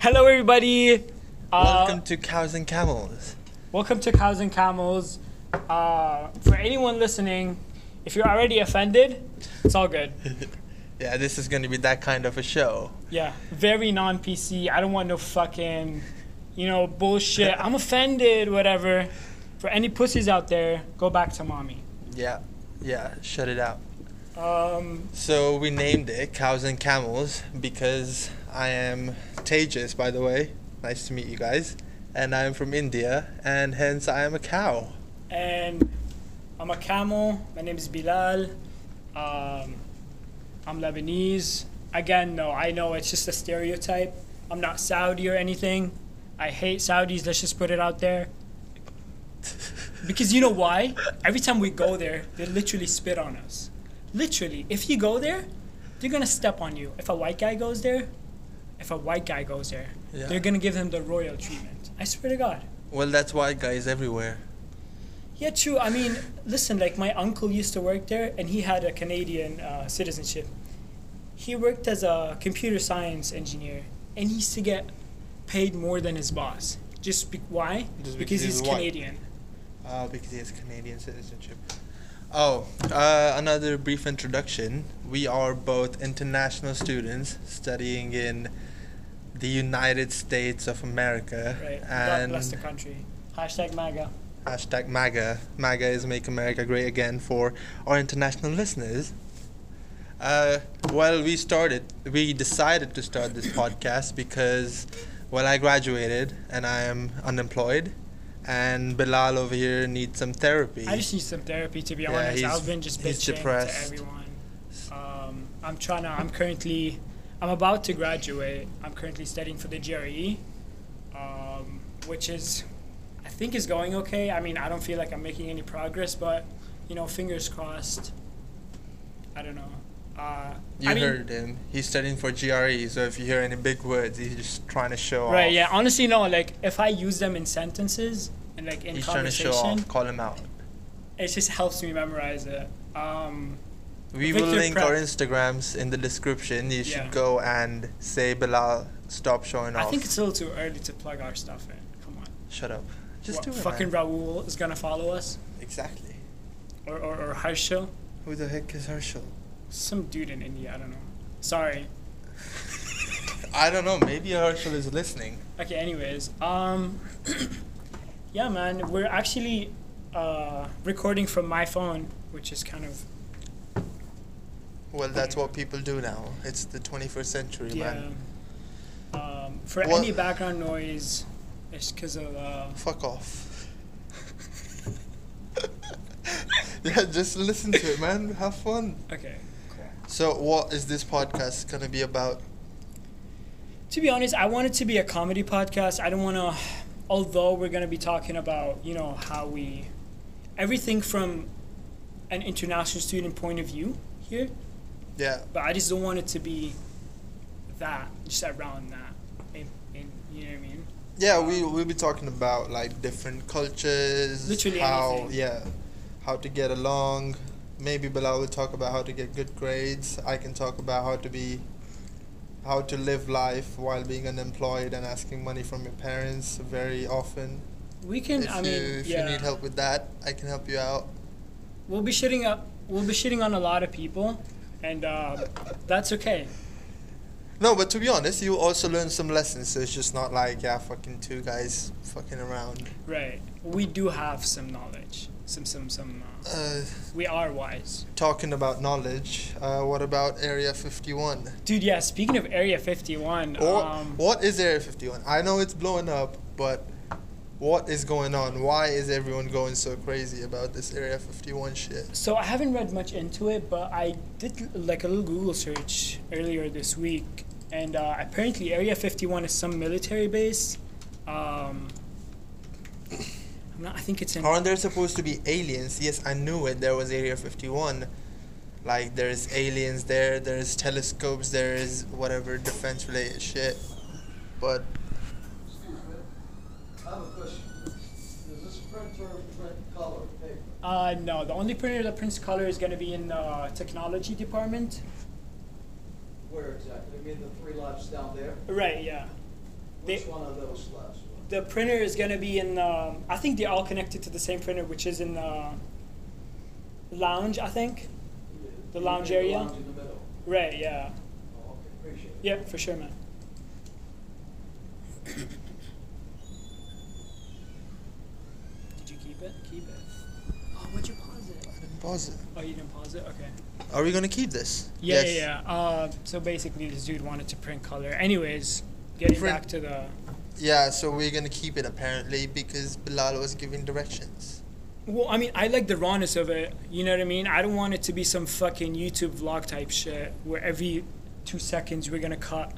Hello, everybody. Uh, Welcome to Cows and Camels. welcome to Cows and Camels. Uh, for anyone listening, if you're already offended, it's all good. Yeah, this is going to be that kind of a show. Yeah, very non PC. I don't want no fucking, you know, bullshit. I'm offended, whatever. For any pussies out there, go back to mommy. Yeah, yeah, shut it out. Um, So we named it Cows and Camels because I am Tejas, by the way. Nice to meet you guys. And I'm from India, and hence I am a cow. and I'm a camel. My name is Bilal. Um, I'm Lebanese. Again, no, I know it's just a stereotype. I'm not Saudi or anything. I hate Saudis. Let's just put it out there. Because you know why? Every time we go there, they literally spit on us. Literally, if you go there, they're gonna step on you. If a white guy goes there, if a white guy goes there, Yeah. they're gonna give him the royal treatment. I swear to God. Well, that's why guys everywhere. Yeah, true. I mean, listen, like my uncle used to work there, and he had a Canadian uh, citizenship. He worked as a computer science engineer, and he used to get paid more than his boss. Just be- why? Just because because he's he's white. Canadian. Uh, because he has Canadian citizenship. Oh, uh, another brief introduction. We are both international students studying in the United States of America. Right. God And bless the country. Hashtag MAGA. hashtag MAGA. MAGA is Make America Great Again for our international listeners. Uh, well, we started, we decided to start this podcast because, well, I graduated and I am unemployed, and Bilal over here needs some therapy. I just need some therapy, to be Yeah, honest. I've been just bitching depressed. to everyone. Um, I'm trying to. I'm currently. I'm about to graduate. I'm currently studying for the GRE, um, which is, I think, is going okay. I mean, I don't feel like I'm making any progress, but you know, fingers crossed. I don't know. Uh, You I mean, heard him. He's studying for GRE, so if you hear any big words, he's just trying to show off. Right. Yeah. Honestly, no. Like, if I use them in sentences and like in He's trying to show conversation, off. Call him out. it just helps me memorize it. Um, We will link our Instagrams in the description. You should Yeah. go and say Bilal, stop showing off. I think it's a little too early to plug our stuff in. Come on. Shut up. Just What, do it. Fucking man. Raul is gonna follow us, Exactly. or or, or Harshil, Who the heck is Herschel? some dude in India. I don't know. Sorry. I don't know. Maybe Herschel is listening. Okay. Anyways, um, yeah, man, we're actually uh recording from my phone, which is kind of Well, that's what people do now. It's the 21st century, yeah. man. Um, for What- any background noise, it's because of uh. Fuck off. yeah, just listen to it, man. Have fun. Okay. Cool. So, what is this podcast gonna be about? To be honest, I want it to be a comedy podcast. I don't want to, although we're going to be talking about, you know, how we, everything from an international student point of view here, Yeah. but I just don't want it to be that, just around that. In, in, you know what I mean? Yeah, we we'll be talking about like different cultures, Literally how anything. yeah, how to get along. Maybe Bilal will talk about how to get good grades. I can talk about how to be, how to live life while being unemployed and asking money from your parents very often. We can, if I you mean, if yeah. you need help with that, I can help you out. We'll be shitting up, we'll be shitting on a lot of people, and uh, that's okay. No, but to be honest, you also learn some lessons. So it's just not like yeah, fucking two guys fucking around. Right. We do have some knowledge. Some, some, some, uh, Uh, we are wise. talking about knowledge, uh, what about Area 51? Dude, yeah, speaking of Area Fifty One. Um, what is Area 51? I know it's blowing up, but what is going on? Why is everyone going so crazy about this Area 51 shit? So I haven't read much into it, but I did like a little Google search earlier this week, and uh, apparently Area 51 is some military base. Um, I'm not, I think it's in. Aren't there supposed to be aliens? Yes, I knew it. There was Area 51. Like, there's aliens there, there's telescopes, there's whatever defense related shit. But. I have a question. Does this printer print color paper? Uh, no, the only printer that prints color is going to be in the technology department. Where exactly? You mean the three lots down there? Right. Yeah. They- Which one of those slots? The printer is gonna be in. The, I think they're all connected to the same printer, which is in the lounge. I think. The You lounge area? lounge in the middle? Right. Yeah. Oh, okay, appreciate it. Yeah, for sure, man. Did you keep it? Keep it. Oh, why'd you pause it? I didn't Pause it. Oh, you didn't pause it? Okay. Are we gonna keep this? Yeah, Yes. yeah, yeah. Uh, so basically, this dude wanted to print color. Anyways, getting Print- back to the. Yeah, so we're gonna keep it apparently because Bilal was giving directions. Well, I mean, I like the rawness of it. You know what I mean? I don't want it to be some fucking YouTube vlog type shit where every two seconds we're gonna cut.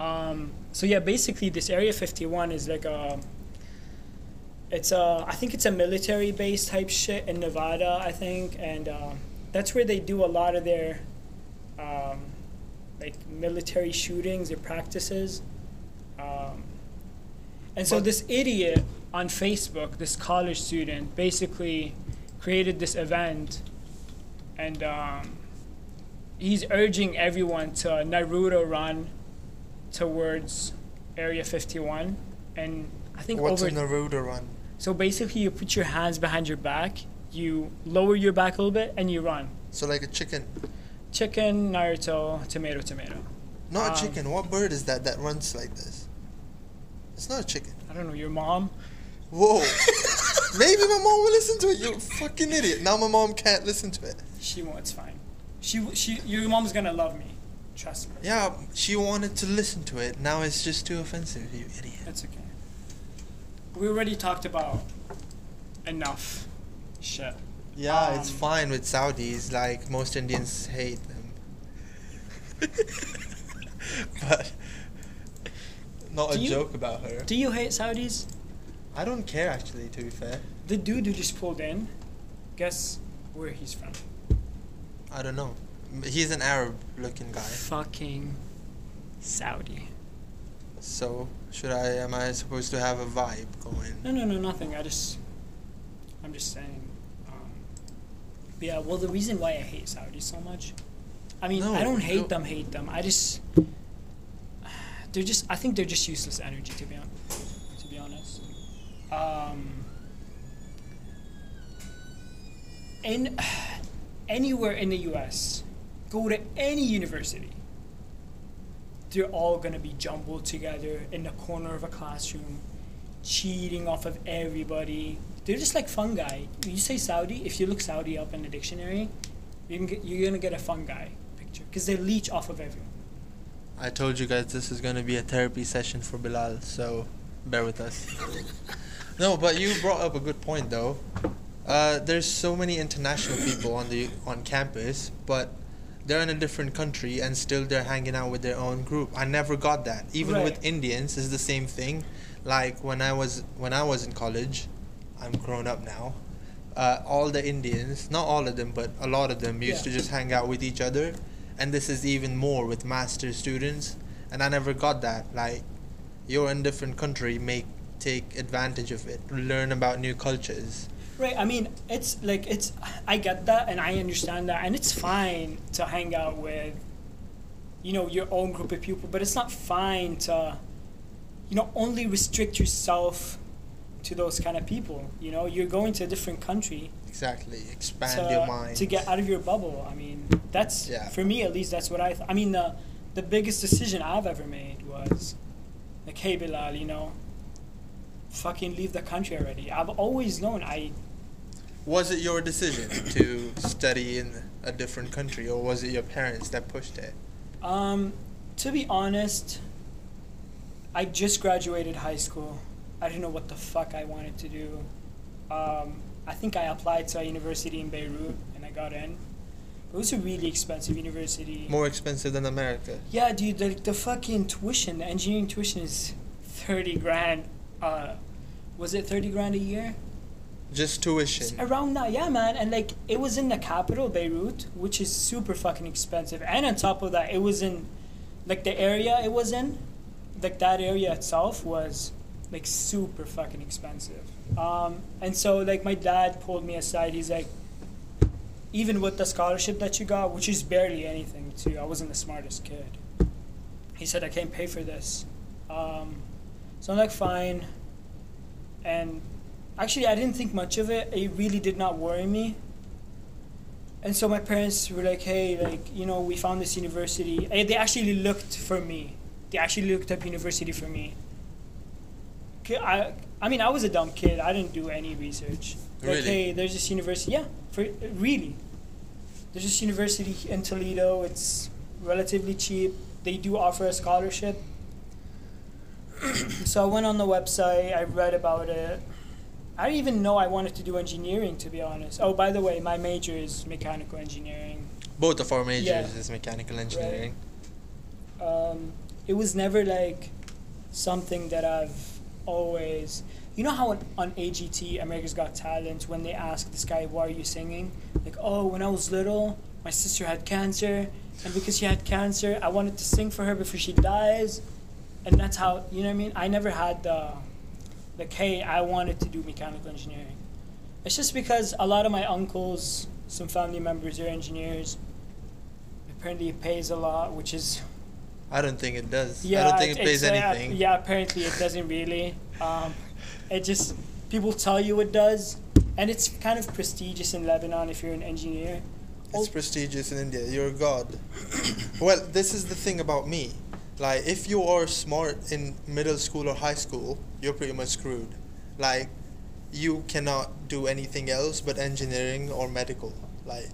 Um, so yeah, basically, this Area 51 is like a. It's a, I think it's a military base type shit in Nevada, I think, and uh, that's where they do a lot of their, um, like military shootings or practices. Um, and so this idiot on Facebook, this college student, basically created this event, and um, he's urging everyone to Naruto run towards Area 51, and I think What's over. a Naruto run? So basically, you put your hands behind your back, you lower your back a little bit, and you run. So like a chicken. Chicken, Naruto, tomato, tomato. Not Um, a chicken. What bird is that that runs like this? It's not a chicken. I don't know, your mom? Whoa. Maybe my mom will listen to it. You fucking idiot. Now my mom can't listen to it. She won't, it's fine. She, she, your mom's gonna love me. Trust me. Yeah, she wanted to listen to it. Now it's just too offensive, you idiot. That's okay. We already talked about enough shit. Yeah, it's Um, fine with Saudis. Like most Indians hate them. but not a you- joke about her. Do you hate Saudis? I don't care actually. To be fair, The dude who just pulled in, guess where he's from? I don't know. He's an Arab-looking guy. Fucking Saudi. So should I? Am I supposed to have a vibe going? No, no, no, nothing. I just, I'm just saying. Um, yeah, well, the reason why I hate Saudis so much, I mean, No, I don't hate no. them, hate them. I just, they're just, I think they're just useless energy, to be, hon- to be honest. Um, in anywhere in the U.S., go to any university. They're all gonna be jumbled together in the corner of a classroom, cheating off of everybody. They're just like fungi. You say Saudi, if you look Saudi up in the dictionary, you can get, you're gonna get a fungi picture because they leech off of everyone. I told you guys this is gonna be a therapy session for Bilal, so bear with us. no, but you brought up a good point though. Uh, there's so many international people on the on campus, but they're in a different country and still they're hanging out with their own group. I never got that. Even Right. with Indians, it's the same thing. Like when I was when I was in college, I'm grown up now. Uh, all the Indians, not all of them, but a lot of them used Yeah. to just hang out with each other, and this is even more with master students. And I never got that. Like, you're in a different country, make take advantage of it, learn about new cultures. Right. I mean, it's like it's. I get that, and I understand that, and it's fine to hang out with, you know, your own group of people. But it's not fine to, you know, only restrict yourself to those kind of people. You know, you're going to a different country Exactly, expand to, your mind. to get out of your bubble. I mean, that's Yeah. for me at least. That's what I. Th- I mean, the the biggest decision I've ever made was, like, hey Bilal, you know. Fucking leave the country already. I've always known I Was it your decision to study in a different country, or was it your parents that pushed it? Um, to be honest, I just graduated high school. I didn't know what the fuck I wanted to do. Um, I think I applied to a university in Beirut and I got in. It was a really expensive university. More expensive than America. Yeah, dude, the, the fucking tuition, the engineering tuition is 30 grand. Uh, was it 30 grand a year? Just tuition. Around that, yeah, man. And like, it was in the capital, Beirut, which is super fucking expensive. And on top of that, it was in, like, the area it was in, like, that area itself was, like, super fucking expensive. Um, and so, like, my dad pulled me aside. He's like, even with the scholarship that you got, which is barely anything, too, I wasn't the smartest kid. He said, I can't pay for this. Um, So I'm like, fine. And actually, I didn't think much of it. It really did not worry me. And so my parents were like, hey, like, you know, we found this university. And they actually looked for me. They actually looked up university for me. I, I mean, I was a dumb kid. I didn't do any research. Like, hey, there's this university. Yeah, for really. There's this university in Toledo. It's relatively cheap. They do offer a scholarship. so I went on the website. I read about it. I didn't even know I wanted to do engineering, to be honest. Oh, by the way, my major is mechanical engineering. Both of our majors Yeah. is mechanical engineering. um, it was never like something that I've always. You know how on, on AGT, America's Got Talent, when they ask this guy, "Why are you singing?" Like, "Oh, when I was little, my sister had cancer, and because she had cancer, I wanted to sing for her before she dies," and that's how you know what I mean. I never had the, like, "Hey, I wanted to do mechanical engineering." It's just because a lot of my uncles, some family members are engineers. Apparently, it pays a lot, which is I don't think it does. yeah, I don't think it pays uh, anything. yeah, apparently it doesn't really. Um, it just people tell you it does, and it's kind of prestigious in Lebanon if you're an engineer. It's prestigious in India. You're a god. well, this is the thing about me. Like, if you are smart in middle school or high school, you're pretty much screwed. Like, you cannot do anything else but engineering or medical. Like,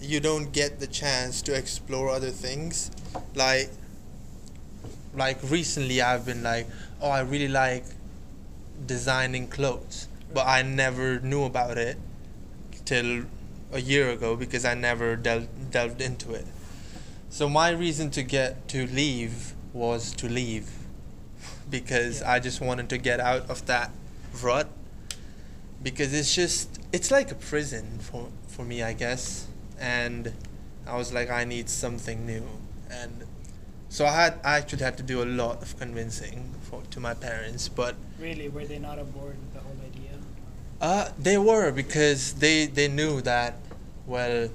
you don't get the chance to explore other things. Like, like recently, I've been like, oh, I really like designing clothes, but I never knew about it till a year ago because I never del- delved into it. So my reason to get to leave was to leave because Yeah. I just wanted to get out of that rut because it's just it's like a prison for for me I guess and I was like I need something new and so I had I actually had to do a lot of convincing for to my parents but Really, were they not on board with the whole idea? uh, they were because they they knew that well,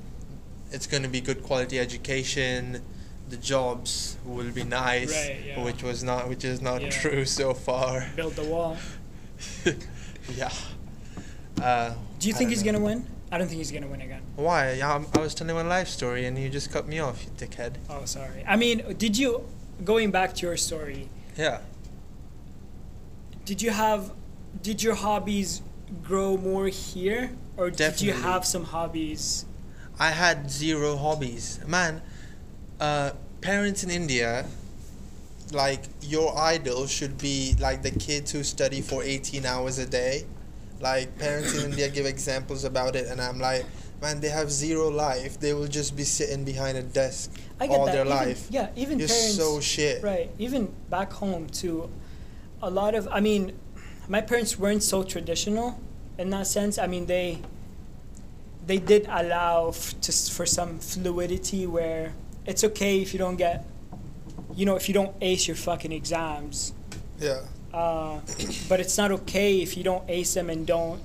it's going to be good quality education. The jobs will be nice, Right, yeah. which was not which is not Yeah. true so far. Build the wall. yeah. Uh, Do you I think he's know. gonna win? I don't think he's gonna win again. Why? I'm, I was telling my life story and you just cut me off, you dickhead. Oh, sorry. I mean, did you going back to your story? Yeah. Did you have, did your hobbies grow more here, or did you have some hobbies? I had zero hobbies. Man, uh, parents in India, like your idol should be like the kids who study for 18 hours a day. Like parents in India give examples about it, and I'm like, man, they have zero life. They will just be sitting behind a desk all that. their even, life. Yeah, even You're parents. so shit. Right. Even back home too, a lot of I mean, my parents weren't so traditional in that sense. I mean they they did allow f- to, for some fluidity where it's okay if you don't get you know if you don't ace your fucking exams Yeah. uh, but it's not okay if you don't ace them and don't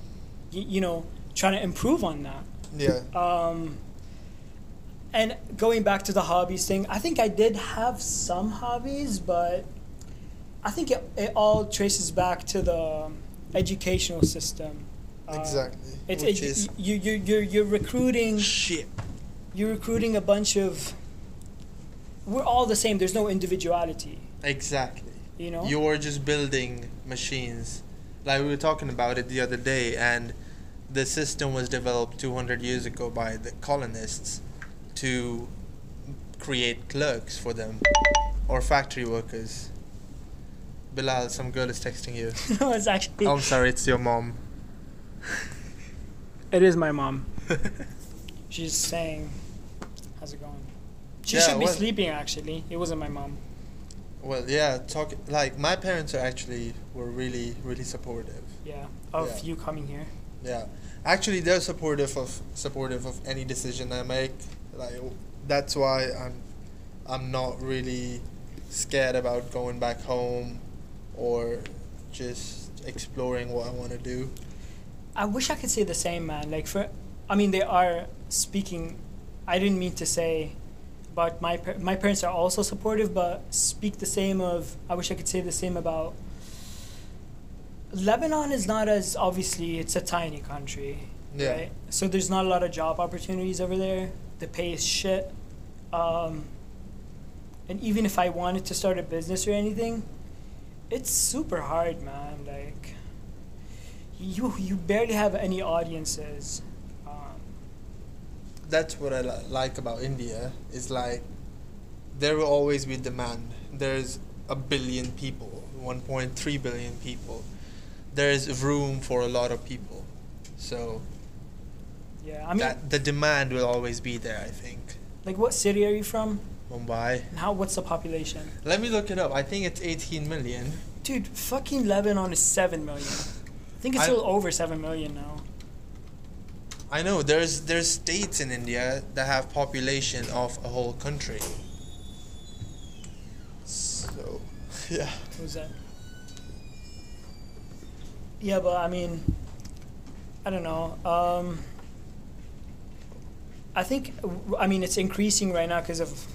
y- you know trying to improve on that Yeah. um, and going back to the hobbies thing, I think I did have some hobbies, but I think it, it all traces back to the educational system. Uh, exactly. It's Which it, is you you you're you're recruiting shit. you're recruiting a bunch of. We're all the same. There's no individuality. Exactly. You know. You're just building machines. Like we were talking about it the other day, and the system was developed 200 years ago by the colonists to create clerks for them or factory workers. Bilal, some girl is texting you. no, it's actually. oh, I'm sorry, it's your mom. It is my mom. She's saying, "How's it going?" She Yeah, should be well- sleeping. Actually, it wasn't my mom. well, yeah, talk like my parents are actually were really really supportive. Yeah, of Yeah. you coming here. Yeah, actually, they're supportive of supportive of any decision I make. Like that's why I'm I'm not really scared about going back home or just exploring what I want to do. I wish I could say the same, man. Like for, I mean, they are speaking. I didn't mean to say, but my par- my parents are also supportive, but speak the same of. I wish I could say the same about Lebanon is not as obviously it's a tiny country, Yeah. right? So there's not a lot of job opportunities over there. The pay is shit. Um, and even if I wanted to start a business or anything, it's super hard, man. Like you you barely have any audiences. That's what I li- like about India. Is like there will always be demand. There's a billion people, 1.3 billion people. There's room for a lot of people. So yeah, I mean, that the demand will always be there. I think like what city are you from? Mumbai. And how what's the population? Let me look it up. I think it's 18 million. Dude, fucking Lebanon is seven million. I think it's I- still over seven million now. I know there's there's states in India that have population of a whole country. So, yeah. What was that? Yeah, but I mean, I don't know. Um, I think, I mean, it's increasing right now because of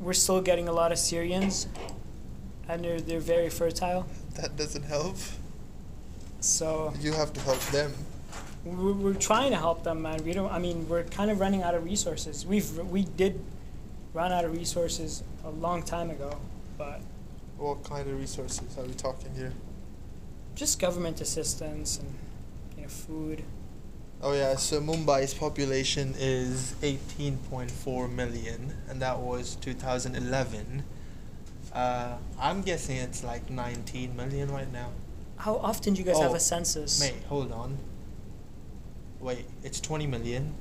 we're still getting a lot of Syrians, and they're they're very fertile. That doesn't help. So You have to help them. We're, we're trying to help them, man. We don't. I mean, we're kind of running out of resources. We've we did run out of resources a long time ago, but What kind of resources are we talking here? just government assistance and you know food. Oh yeah, so Mumbai's population is 18.4 million, and that was 2011. Uh, I'm guessing it's like 19 million right now. How often do you guys have Oh, a census? Mate, hold on. Wait, it's 20 million.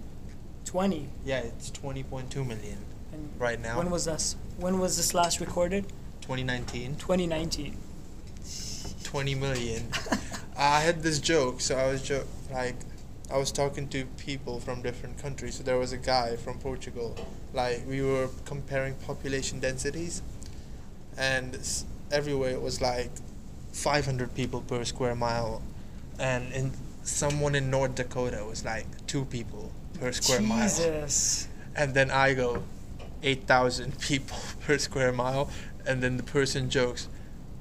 Twenty. Yeah, it's 20.2 million And right now. when was this? When was this last recorded? 2019? 2019. 20 million. I had this joke, so I was jo- like, I was talking to people from different countries. So there was a guy from Portugal. Like we were comparing population densities, and everywhere it was like 500 people per square mile, and in someone in North Dakota was like two people per square mile. Jesus. And then I go, 8,000 people per square mile. And then the person jokes,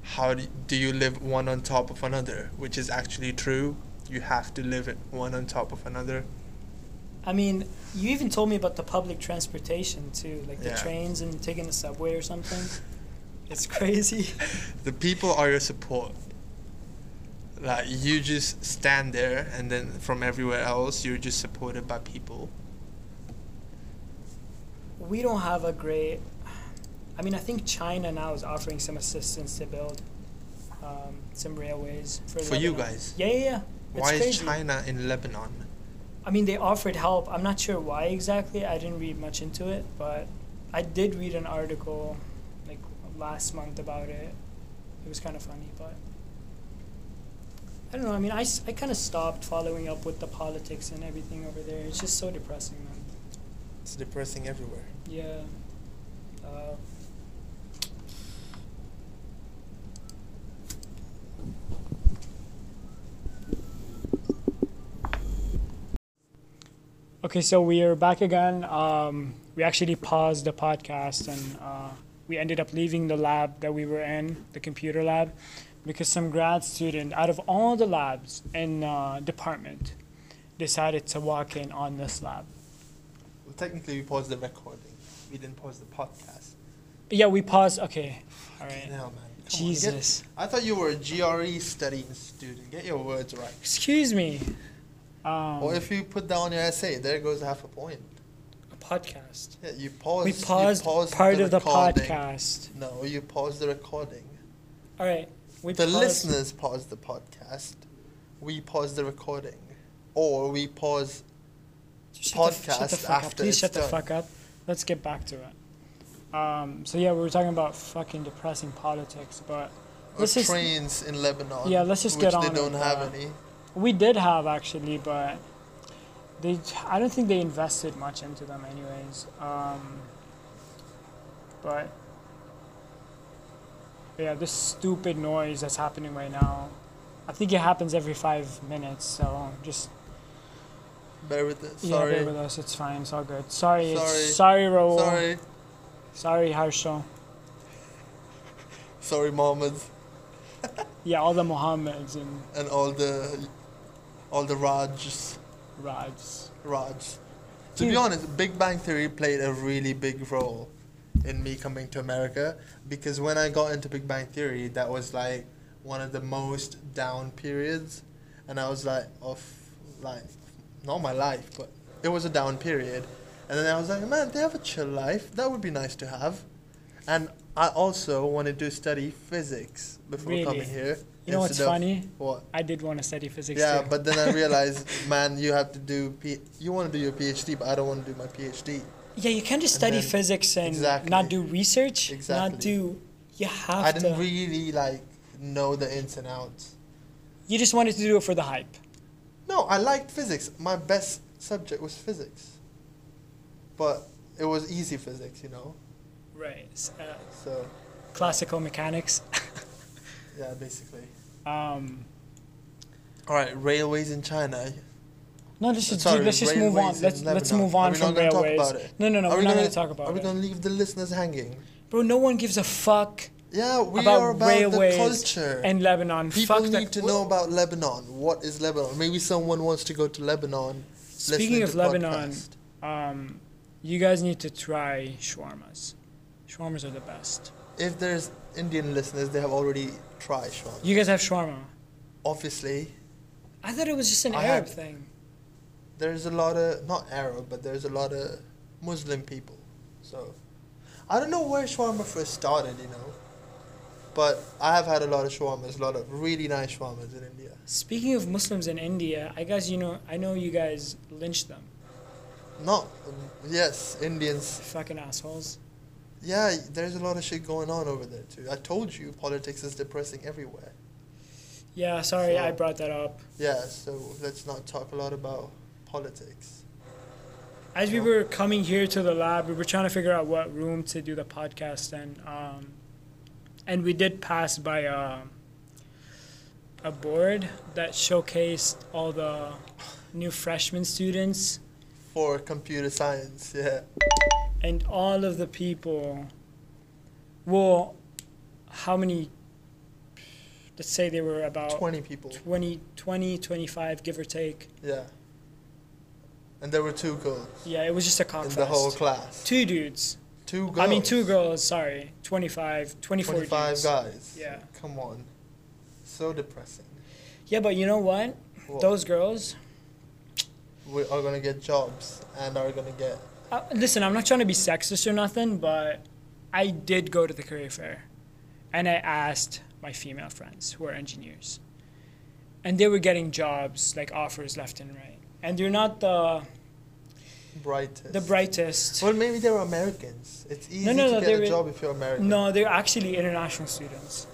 How do, do you live one on top of another? Which is actually true. You have to live it one on top of another. I mean, you even told me about the public transportation too, like the Yeah. trains and taking the subway or something. It's crazy. The people are your support. Like you just stand there, and then from everywhere else, you're just supported by people. we don't have a great. I mean, I think China now is offering some assistance to build um, some railways for. For you guys? Yeah, yeah, yeah. It's Why crazy. is China in Lebanon? I mean, they offered help. I'm not sure why exactly. I didn't read much into it, but I did read an article like last month about it. It was kind of funny, but I don't know. I mean, I, I kind of stopped following up with the politics and everything over there. It's just so depressing, man. It's depressing everywhere. Yeah. Uh, okay, so we are back again. Um, we actually paused the podcast and uh, we ended up leaving the lab that we were in, the computer lab, because some grad student, out of all the labs in uh, department, decided to walk in on this lab. Well, technically, we paused the recording. We didn't pause the podcast. Yeah, we paused. Okay, all right. Now, man. Come on, get- Jesus. I thought you were a GRE studying student. Get your words right. Excuse me. Um, Or if you put down your essay, there goes half a point. a podcast. Yeah, you paused. We you paused, paused part the of the podcast. No, you paused the recording. All right. We the listeners pause the podcast. We pause the recording, or we pause. Shut the- shut the podcast fuck up. after Please shut the fuck up. Let's get back to it. Um, so yeah, we were talking about fucking depressing politics, but Or Let's just- trains in Lebanon. Yeah, let's just get they on don't with have any. we did have actually, but they I don't think they invested much into them anyways. Um, but yeah, this stupid noise that's happening right now. I think it happens every five minutes, so just Bear with it. yeah, Sorry. bear with us. It's fine. It's all good. Sorry. Sorry. It's, sorry, Raul. Sorry. Sorry, Harshal. Sorry, Mohammed. Yeah, all the Muhammads and and all the all the Rajs. Rajs. Raj. To be honest, Big Bang Theory played a really big role in me coming to America because when I got into Big Bang Theory, that was like one of the most down periods, and I was like, of like, not my life, but it was a down period, and then I was like, man, they have a chill life. That would be nice to have, and I also wanted to study physics before Really? coming here. You know what's funny? What? I did want to study physics Yeah, too. but then I realized, man, you have to do P- you want to do your PhD, but I don't want to do my PhD. Yeah, you can't just and study then- physics and Exactly. not do research. Exactly. Not do. You have I didn't really like know the ins and outs. you just wanted to do it for the hype. No, I liked physics. My best subject was physics, but it was easy physics, you know. Right. Uh, So classical mechanics. yeah, basically. um, All right, railways in China. No, let's just, Sorry, let's just move on. in Let's let's Lebanon. move Are on we from not gonna talk railways. about it? No, no, no, Are we're we not gonna- talk about it. Are we it. gonna leave the listeners hanging? Bro, no one gives a fuck Yeah, we about, are about railways the culture. and Lebanon. People fuck need that. to know about Lebanon. What is Lebanon? Maybe someone wants to go to Lebanon. Speaking listening of to Lebanon, podcast. um, you guys need to try shawarmas. Shawarmas are the best. if there's Indian listeners, they have already tried shawarma. You guys have shawarma. Obviously, I thought it was just an I Arab have- thing. There's a lot of not Arab, but there's a lot of Muslim people. So I don't know where shawarma first started, you know. But I have had a lot of shawarmas, a lot of really nice shawarmas in India. Speaking of Muslims in India, I guess you know. I know you guys lynched them. No, yes, Indians. Fucking assholes. Yeah, there's a lot of shit going on over there too. I told you politics is depressing everywhere. Yeah, sorry, So- I brought that up. Yeah, so let's not talk a lot about politics. As we were coming here to the lab, we were trying to figure out what room to do the podcast in, um, and we did pass by a, a board that showcased all the new freshman students For computer science, yeah. and all of the people. Well, how many? Let's say they were about 20 people. 20, 20 25, give or take. Yeah. And there were two girls Yeah, it was just a cock in the whole class. Two dudes. Two girls. I mean, two girls, sorry. 25, 24 25 dudes. guys. Yeah. Come on. So depressing. Yeah, but you know what? What? Those girls. we are gonna get jobs and are gonna get. Uh, listen, I'm not trying to be sexist or nothing, but I did go to the career fair, and I asked my female friends who are engineers, and they were getting jobs like offers left and right, and you're not the brightest. the brightest. Well, maybe they're Americans. It's easy no, no, to get they're- a job if you're American. No, they're actually international students.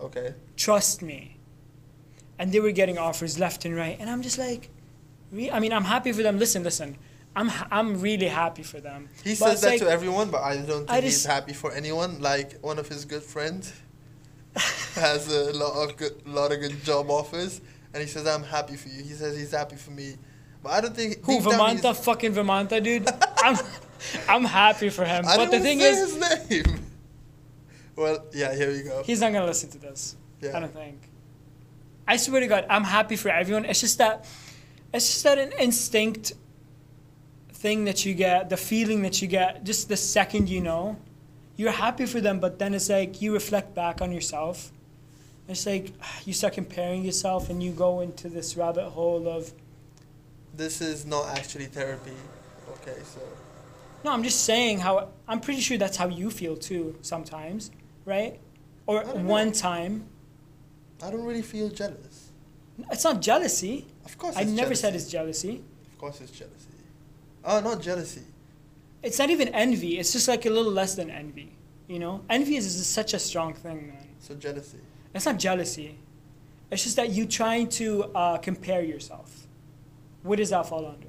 Okay. Trust me. And they were getting offers left and right, and I'm just like, re- I mean, I'm happy for them. Listen, listen, I'm I'm really happy for them. He But says that like- to everyone, but I don't think I he's happy for anyone. Like one of his good friends has a lot of good, lot of good job offers, and he says, "I'm happy for you." He says he's happy for me, but I don't think. Who Vermonta? Fucking Vermonta, dude. I'm I'm happy for him. I but the thing say is, his name. Well, yeah, here we go. he's not gonna listen to this. Yeah. I don't think. I swear to God, I'm happy for everyone. It's just that, it's just that an instinct thing that you get, the feeling that you get, just the second you know, you're happy for them. But then it's like you reflect back on yourself. It's like you start comparing yourself, and you go into this rabbit hole of. This is not actually therapy. Okay, so No, I'm just saying how I'm pretty sure that's how you feel too sometimes, right? Or one know. time. I don't really feel jealous. It's not jealousy. Of course, I never said jealousy. it's jealousy. Of course, it's jealousy. Oh, not jealousy. It's not even envy. It's just like a little less than envy. You know, envy is, is such a strong thing, man. So jealousy. It's not jealousy. It's just that you're trying to uh, compare yourself. What does that fall under?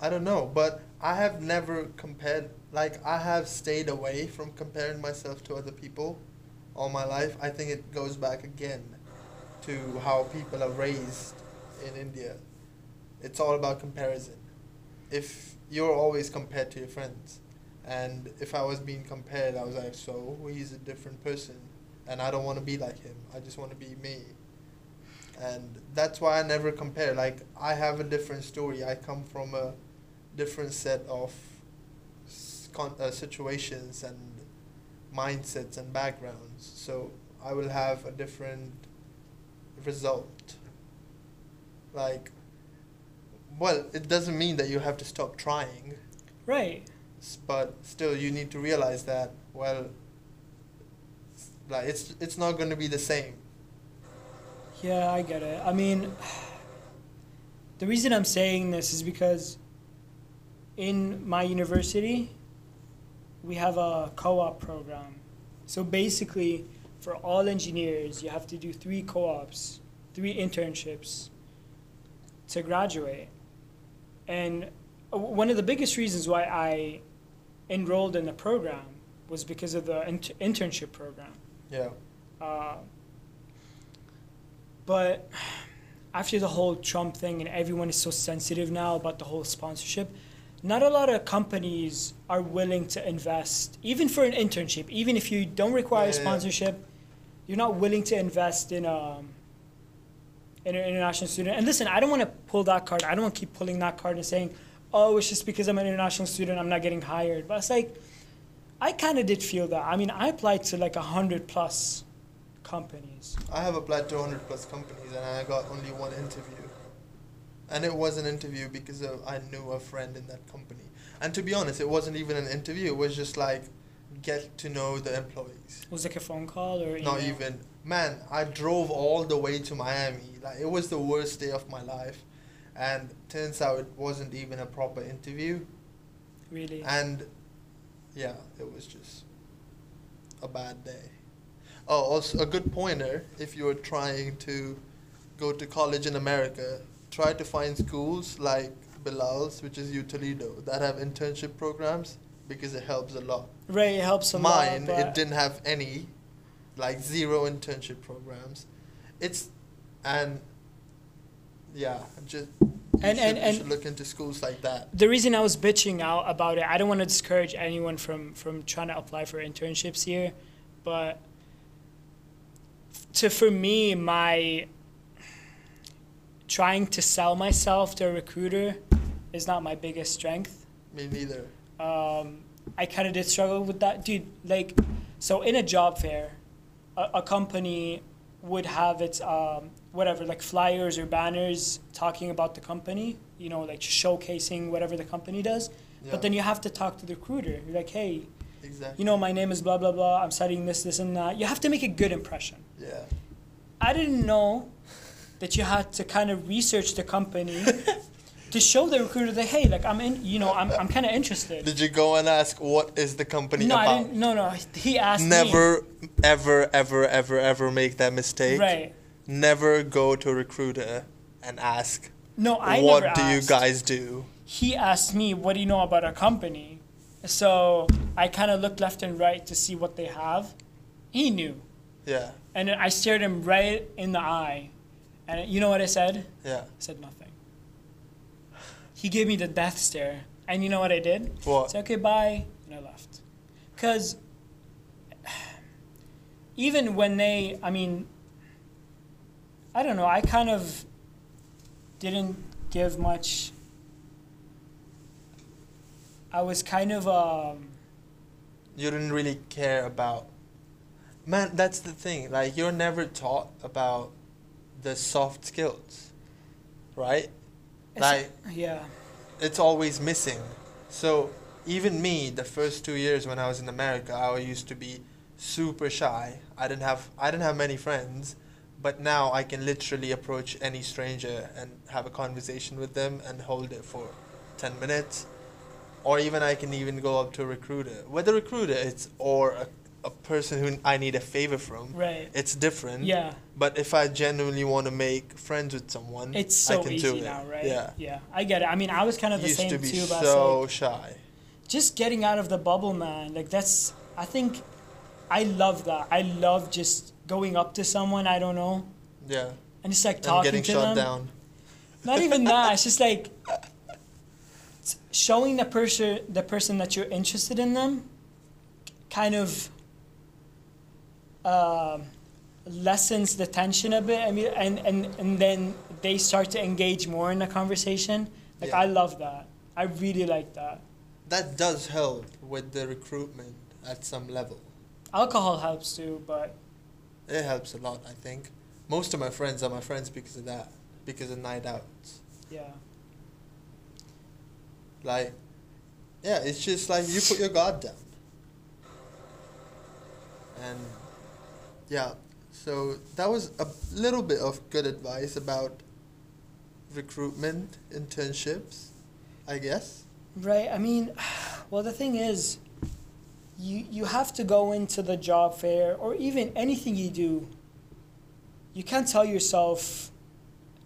I don't know, but I have never compared. Like I have stayed away from comparing myself to other people all my life. I think it goes back again to how people are raised in India. It's all about comparison. If you're always compared to your friends, and if I was being compared, I was like, so he's a different person. and I don't want to be like him. I just want to be me. And that's why I never compare. Like I have a different story. I come from a different set of con- uh, situations and mindsets and backgrounds. So I will have a different result. Like, well, it doesn't mean that you have to stop trying, Right. but still you need to realize that well, like it's it's not going to be the same. Yeah, I get it. I mean, the reason I'm saying this is because in my university, we have a co op program. So basically, for all engineers, you have to do three co ops, three internships to graduate. And one of the biggest reasons why I enrolled in the program was because of the int- internship program. Yeah. Uh, but after the whole Trump thing and everyone is so sensitive now about the whole sponsorship, not a lot of companies are willing to invest, even for an internship, even if you don't require Yeah, sponsorship, you're not willing to invest in um, in an international student. And listen, I don't want to pull that card. I don't want to keep pulling that card and saying, "Oh, it's just because I'm an international student, I'm not getting hired." But it's like, I kind of did feel that. I mean, I applied to like a hundred plus companies. I have applied to 100 plus companies and I got only one interview. And it was an interview because of, I knew a friend in that company. And to be honest, it wasn't even an interview. It was just like get to know the employees. Was it like a phone call or email? Not even. Man, I drove all the way to Miami. Like it was the worst day of my life. And turns out it wasn't even a proper interview. really. And yeah, it was just a bad day. Oh, also a good pointer if you're trying to go to college in America, try to find schools like Bilal's, which is U Toledo, that have internship programs because it helps a lot. right, it helps a Mine, lot. Mine, it didn't have any, like zero internship programs. It's and yeah, just you, And- should, and- you and- should look into schools like that. the reason I was bitching out about it, I don't want to discourage anyone from from trying to apply for internships here, but to for me, my trying to sell myself to a recruiter is not my biggest strength. Me neither. um, I kind of did struggle with that, dude. Like, so in a job fair, a, a company would have its um, whatever, like flyers or banners talking about the company. You know, like showcasing whatever the company does. Yeah, But then you have to talk to the recruiter. You're like, hey, exactly. you know, my name is blah blah blah. I'm studying this, this, and that. You have to make a good impression. Yeah. I didn't know that you had to kind of research the company to show the recruiter that hey, like I'm in, you know, I'm, I'm kind of interested. Did you go and ask what is the company no, I about? didn't. No, no. He asked me. Never, ever, ever, ever, ever make that mistake. Right. Never go to a recruiter and ask, No, I "What do you guys do?" He asked me, "What do you know about our company?" So I kind of looked left and right to see what they have. He knew, Yeah, and I stared him right in the eye, and you know what I said? yeah. I said nothing. He gave me the death stare, and you know what I did? I What? said, "Okay, bye," and I left. Cause even when they, I mean, I don't know. I kind of didn't give much. I was kind of um, You didn't really care about. Man, that's the thing. Like you're never taught about the soft skills, right? Like yeah, it's always missing. So even me, the first two years when I was in America, I used to be super shy. I didn't have I didn't have many friends, but now I can literally approach any stranger and have a conversation with them and hold it for ten minutes, or even I can even go up to a recruiter. Whether a recruiter it's or a, a person who I need a favor from, right. it's different. Yeah, But if I genuinely want to make friends with someone, it's I so can easy do it. now, right? Yeah. yeah, I get it. I mean, I was kind of the used same to be too, I was like, so shy. just getting out of the bubble, man. Like that's I think I love that. I love just going up to someone I don't know Yeah. and just like talking And getting to shot them. down. Not even that. It's just like showing the person the person that you're interested in them kind of um, lessens the tension a bit. I mean, and, and, and then they start to engage more in the conversation. Like, Yeah. I love that. I really like that. That does help with the recruitment at some level. Alcohol helps too, but It helps a lot, I think. Most of my friends are my friends because of that, because of night outs. yeah. Like, yeah, it's just like you put your guard down. And yeah, so that was a little bit of good advice about recruitment, internships, I guess. Right. I mean, well, the thing is, you you have to go into the job fair or even anything you do. You can't tell yourself.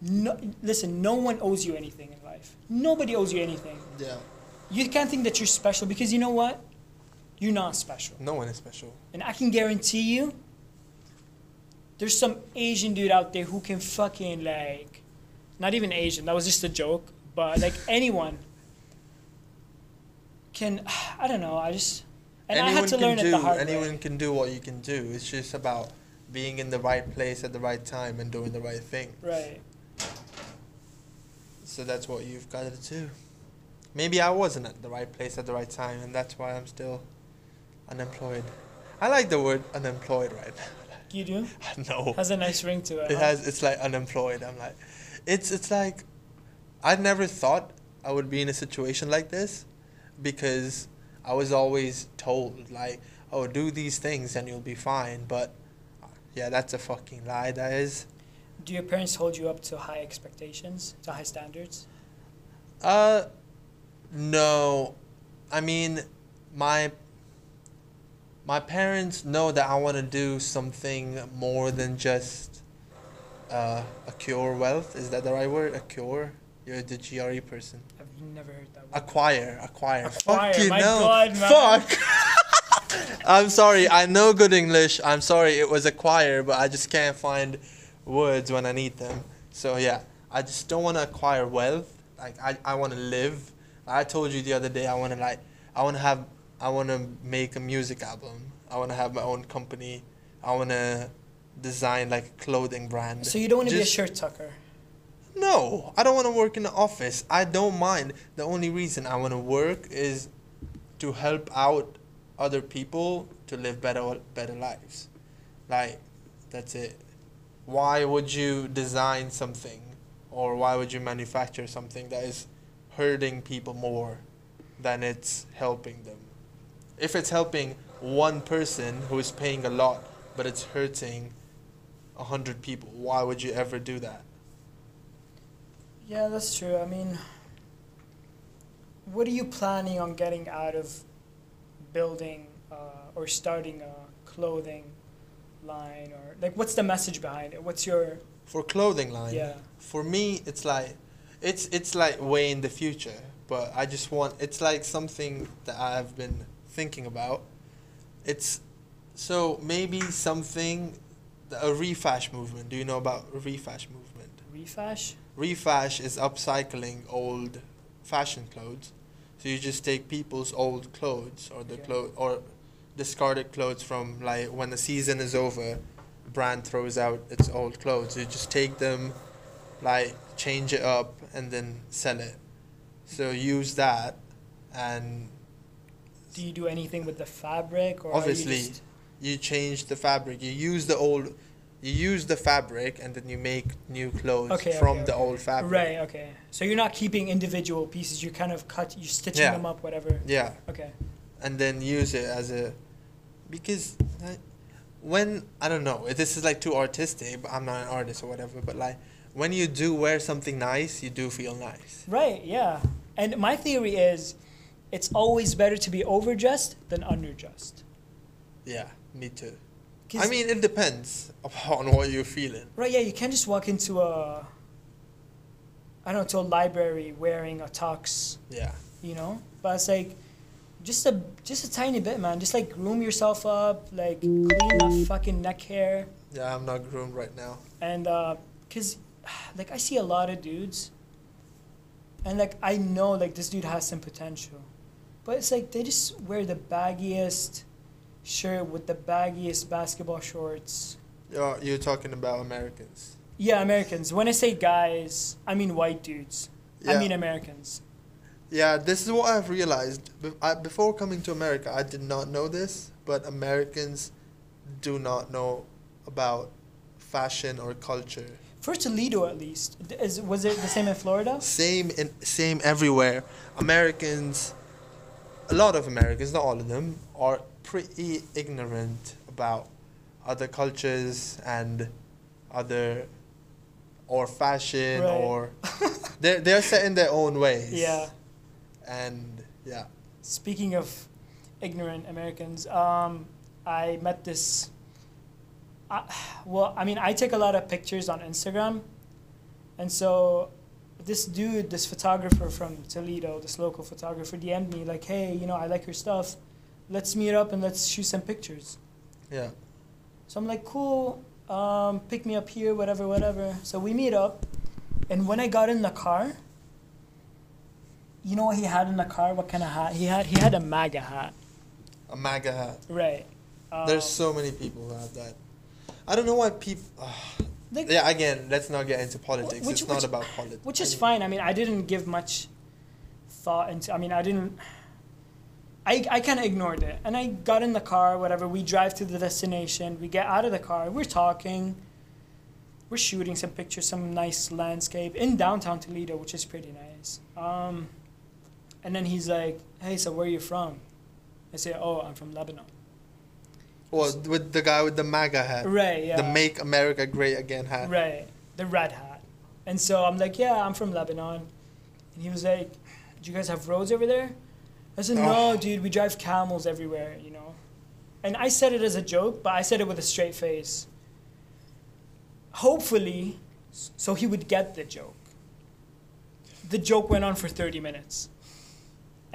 No, listen, no one owes you anything in life. Nobody owes you anything. Yeah, You can't think that you're special because you know what? You're not special. no one is special. And I can guarantee you, there's some Asian dude out there who can fucking like, not even Asian. That was just a joke. But like anyone can. I don't know. I just. And I had to learn can it do the hard anyone way. can do what you can do. It's just about being in the right place at the right time and doing the right thing. Right. So that's what you've got to do. Maybe I wasn't at the right place at the right time, and that's why I'm still unemployed. I like the word unemployed right You do? now. no, Has a nice ring to it. it huh? has. It's like unemployed. I'm like, it's it's like, I never thought I would be in a situation like this, because I was always told like, oh, do these things and you'll be fine. But, uh, yeah, that's a fucking lie. That is. Do your parents hold you up to high expectations, to high standards? Uh, no. I mean, my my parents know that I want to do something more than just uh, acquire wealth. Is that the right word? Acquire. You're the GRE person. I've never heard that word. Acquire. Acquire. Acquire, Fuck you my know. God, man. Fuck. I'm sorry. I know good English. I'm sorry. It was acquire, but I just can't find words when I need them. So yeah, I just don't want to acquire wealth. Like I, I want to live. I told you the other day. I want to like. I want to have. I want to make a music album. I want to have my own company. I want to design like a clothing brand. So you don't want to be a shirt tucker? no, I don't want to work in the office. I don't mind. The only reason I want to work is to help out other people to live better better lives. Like that's it. Why would you design something or why would you manufacture something that is hurting people more than it's helping them? If it's helping one person who is paying a lot but it's hurting a hundred people, why would you ever do that? Yeah, that's true. I mean, what are you planning on getting out of building uh, or starting a clothing line, or like, what's the message behind it? What's your For clothing line, yeah? for me it's like it's it's like way in the future but i just want it's like something that i've been thinking about it's so maybe something a refash movement do you know about refash movement Refash? refash is upcycling old fashion clothes so you just take people's old clothes or the Okay. clothes or discarded clothes from like when the season is over brand throws out its old clothes you just take them like change it up and then sell it so use that and Do you do anything with the fabric, or Obviously. You you change the fabric you use the old you use the fabric and then you make new clothes Okay, from okay, the okay. old fabric right? Okay. So you're not keeping individual pieces. You kind of cut. You're stitching Yeah. them up, whatever. yeah Okay. and then use it as a because like, when I don't know this is like too artistic but I'm not an artist or whatever but like when you do wear something nice you do feel nice Right. Yeah. And my theory is, it's always better to be overdressed than underdressed. yeah me too. I mean it depends upon what you're feeling Right, yeah, you can't just walk into a, I don't know, to a library wearing a tux, yeah you know? But it's like, just a just a tiny bit, man. Just like groom yourself up, like clean that fucking neck hair, yeah I'm not groomed right now and uh, cause, like I see a lot of dudes, and like I know like this dude has some potential, but it's like they just wear the baggiest shirt with the baggiest basketball shorts. You're, you're talking about Americans. Yeah, Americans. When I say guys, I mean white dudes. Yeah. I mean Americans. Yeah, this is what I've realized. I, before coming to America, I did not know this, but Americans do not know about fashion or culture. For Toledo, at least, is was it the same in Florida? Same in same everywhere. Americans, a lot of Americans, not all of them, are pretty ignorant about other cultures and other or fashion Right. or they're they're set in their own ways. Yeah. And yeah. Speaking of ignorant Americans, um, I met this. I, well, I mean, I take a lot of pictures on Instagram, and so this dude, this photographer from Toledo, this local photographer, DM'd me like, "Hey, you know, I like your stuff. Let's meet up and let's shoot some pictures." Yeah. So I'm like, "Cool, um, pick me up here, whatever, whatever." So we meet up, and when I got in the car, you know what he had in the car? What kind of hat he had? He had a MAGA hat. A MAGA hat. Right. Um, There's so many people who have that. I don't know why people. like, yeah, again, let's not get into politics. Which- it's not which- about politics. which is fine. I mean, I didn't give much thought into. I mean, I didn't. I I kind of ignored it, and I got in the car. Whatever. We drive to the destination. We get out of the car. We're talking. We're shooting some pictures, some nice landscape in downtown Toledo, which is pretty nice. Um, and then he's like, "Hey, so where are you from?" I say, "Oh, I'm from Lebanon." Well, with the guy with the MAGA hat. Right. Yeah. The Make America Great Again hat. Right, the red hat. And so I'm like, yeah, I'm from Lebanon. And he was like, do you guys have roads over there? I said, oh. no, Oh. dude, we drive camels everywhere, you know. And I said it as a joke, but I said it with a straight face. Hopefully, so he would get the joke. The joke went on for 30 minutes.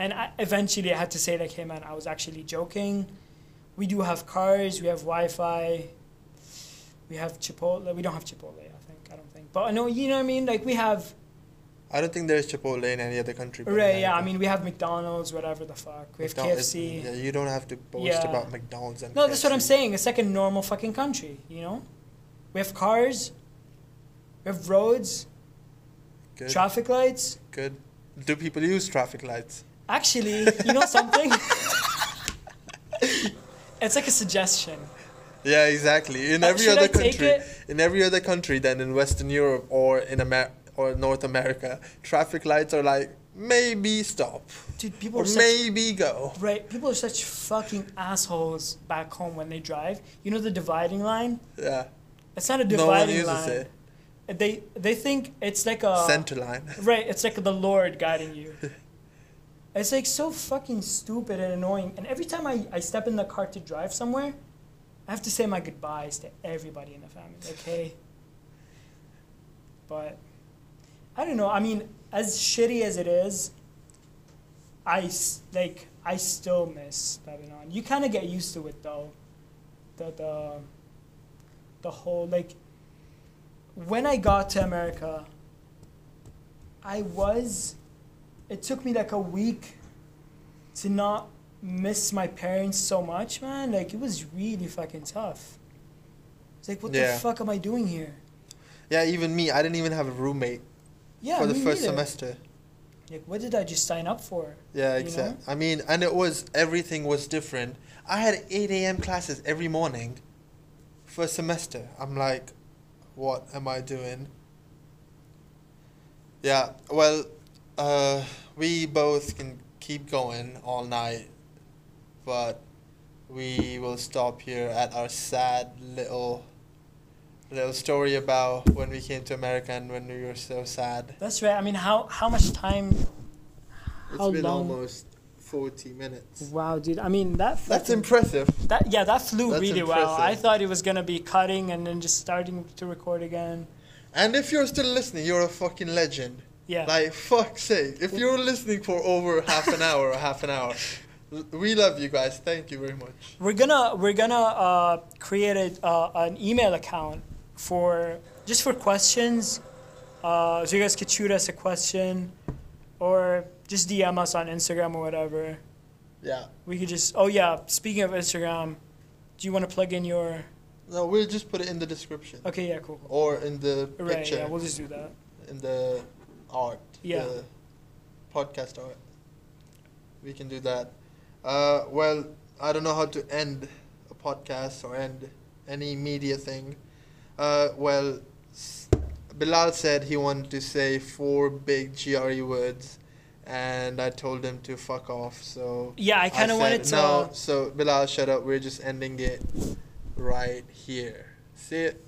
And I, eventually I had to say, like, hey, man, I was actually joking. We do have cars, we have Wi Fi, we have Chipotle. We don't have Chipotle, I think. I don't think. But I know, you know what I mean? Like, we have, I don't think there's Chipotle in any other country. but right, yeah, I mean, we have McDonald's, whatever the fuck. We have KFC. Yeah, you don't have to boast Yeah. about McDonald's and No, that's what I'm saying. It's like a normal fucking country, you know? We have cars, we have roads, Good. traffic lights. Good. Do people use traffic lights? Actually, you know something? it's like a suggestion. Yeah, exactly. In Uh, every other I country, in every other country than in Western Europe or in Amer- or North America, traffic lights are like maybe stop Dude, people or are such, maybe go. right. People are such fucking assholes back home when they drive. You know the dividing line? Yeah, It's not a no one dividing uses line. it. They they think it's like a Center line. Right, it's like the Lord guiding you. It's like so fucking stupid and annoying. And every time I, I step in the car to drive somewhere, I have to say my goodbyes to everybody in the family. Hey. But I don't know. I mean, as shitty as it is, I like I still miss Lebanon. You kind of get used to it though. The the the whole like when I got to America, I was. It took me like a week to not miss my parents so much, man. Like it was really fucking tough. It's like, what Yeah. the fuck am I doing here? Yeah, even me, I didn't even have a roommate Yeah, for the first neither. semester. Like, what did I just sign up for? Yeah, You exactly. know? I mean, and it was everything was different. I had 8 a.m. classes every morning, first semester. I'm like, what am I doing? Yeah, well, uh, we both can keep going all night, but we will stop here at our sad little little story about when we came to America and when we were so sad. That's right. I mean, how how much time? It's been long- almost 40 minutes. Wow, dude. I mean, that That's impressive. that yeah, that flew That's really well. I thought it was gonna be cutting and then just starting to record again. And if you're still listening, you're a fucking legend. Yeah. Like, fuck's sake. If you're listening for over half an hour or half an hour, we love you guys. Thank you very much. We're gonna we're gonna uh, create a, uh, an email account for just for questions. Uh, so you guys could shoot us a question, or just DM us on Instagram or whatever. Yeah. We could just. Oh yeah. Speaking of Instagram, do you want to plug in your? No, we'll just put it in the description Okay. Yeah. Cool. cool. or in the Right. picture, Yeah. We'll just do that. in the art. Yeah. The podcast art. We can do that. Uh, well, I don't know how to end a podcast or end any media thing. Uh, well, s- Bilal said he wanted to say four big GRE words, and I told him to fuck off. So Yeah. I kind of wanted to. No, so Bilal, shut up. We're just ending it right here. See it.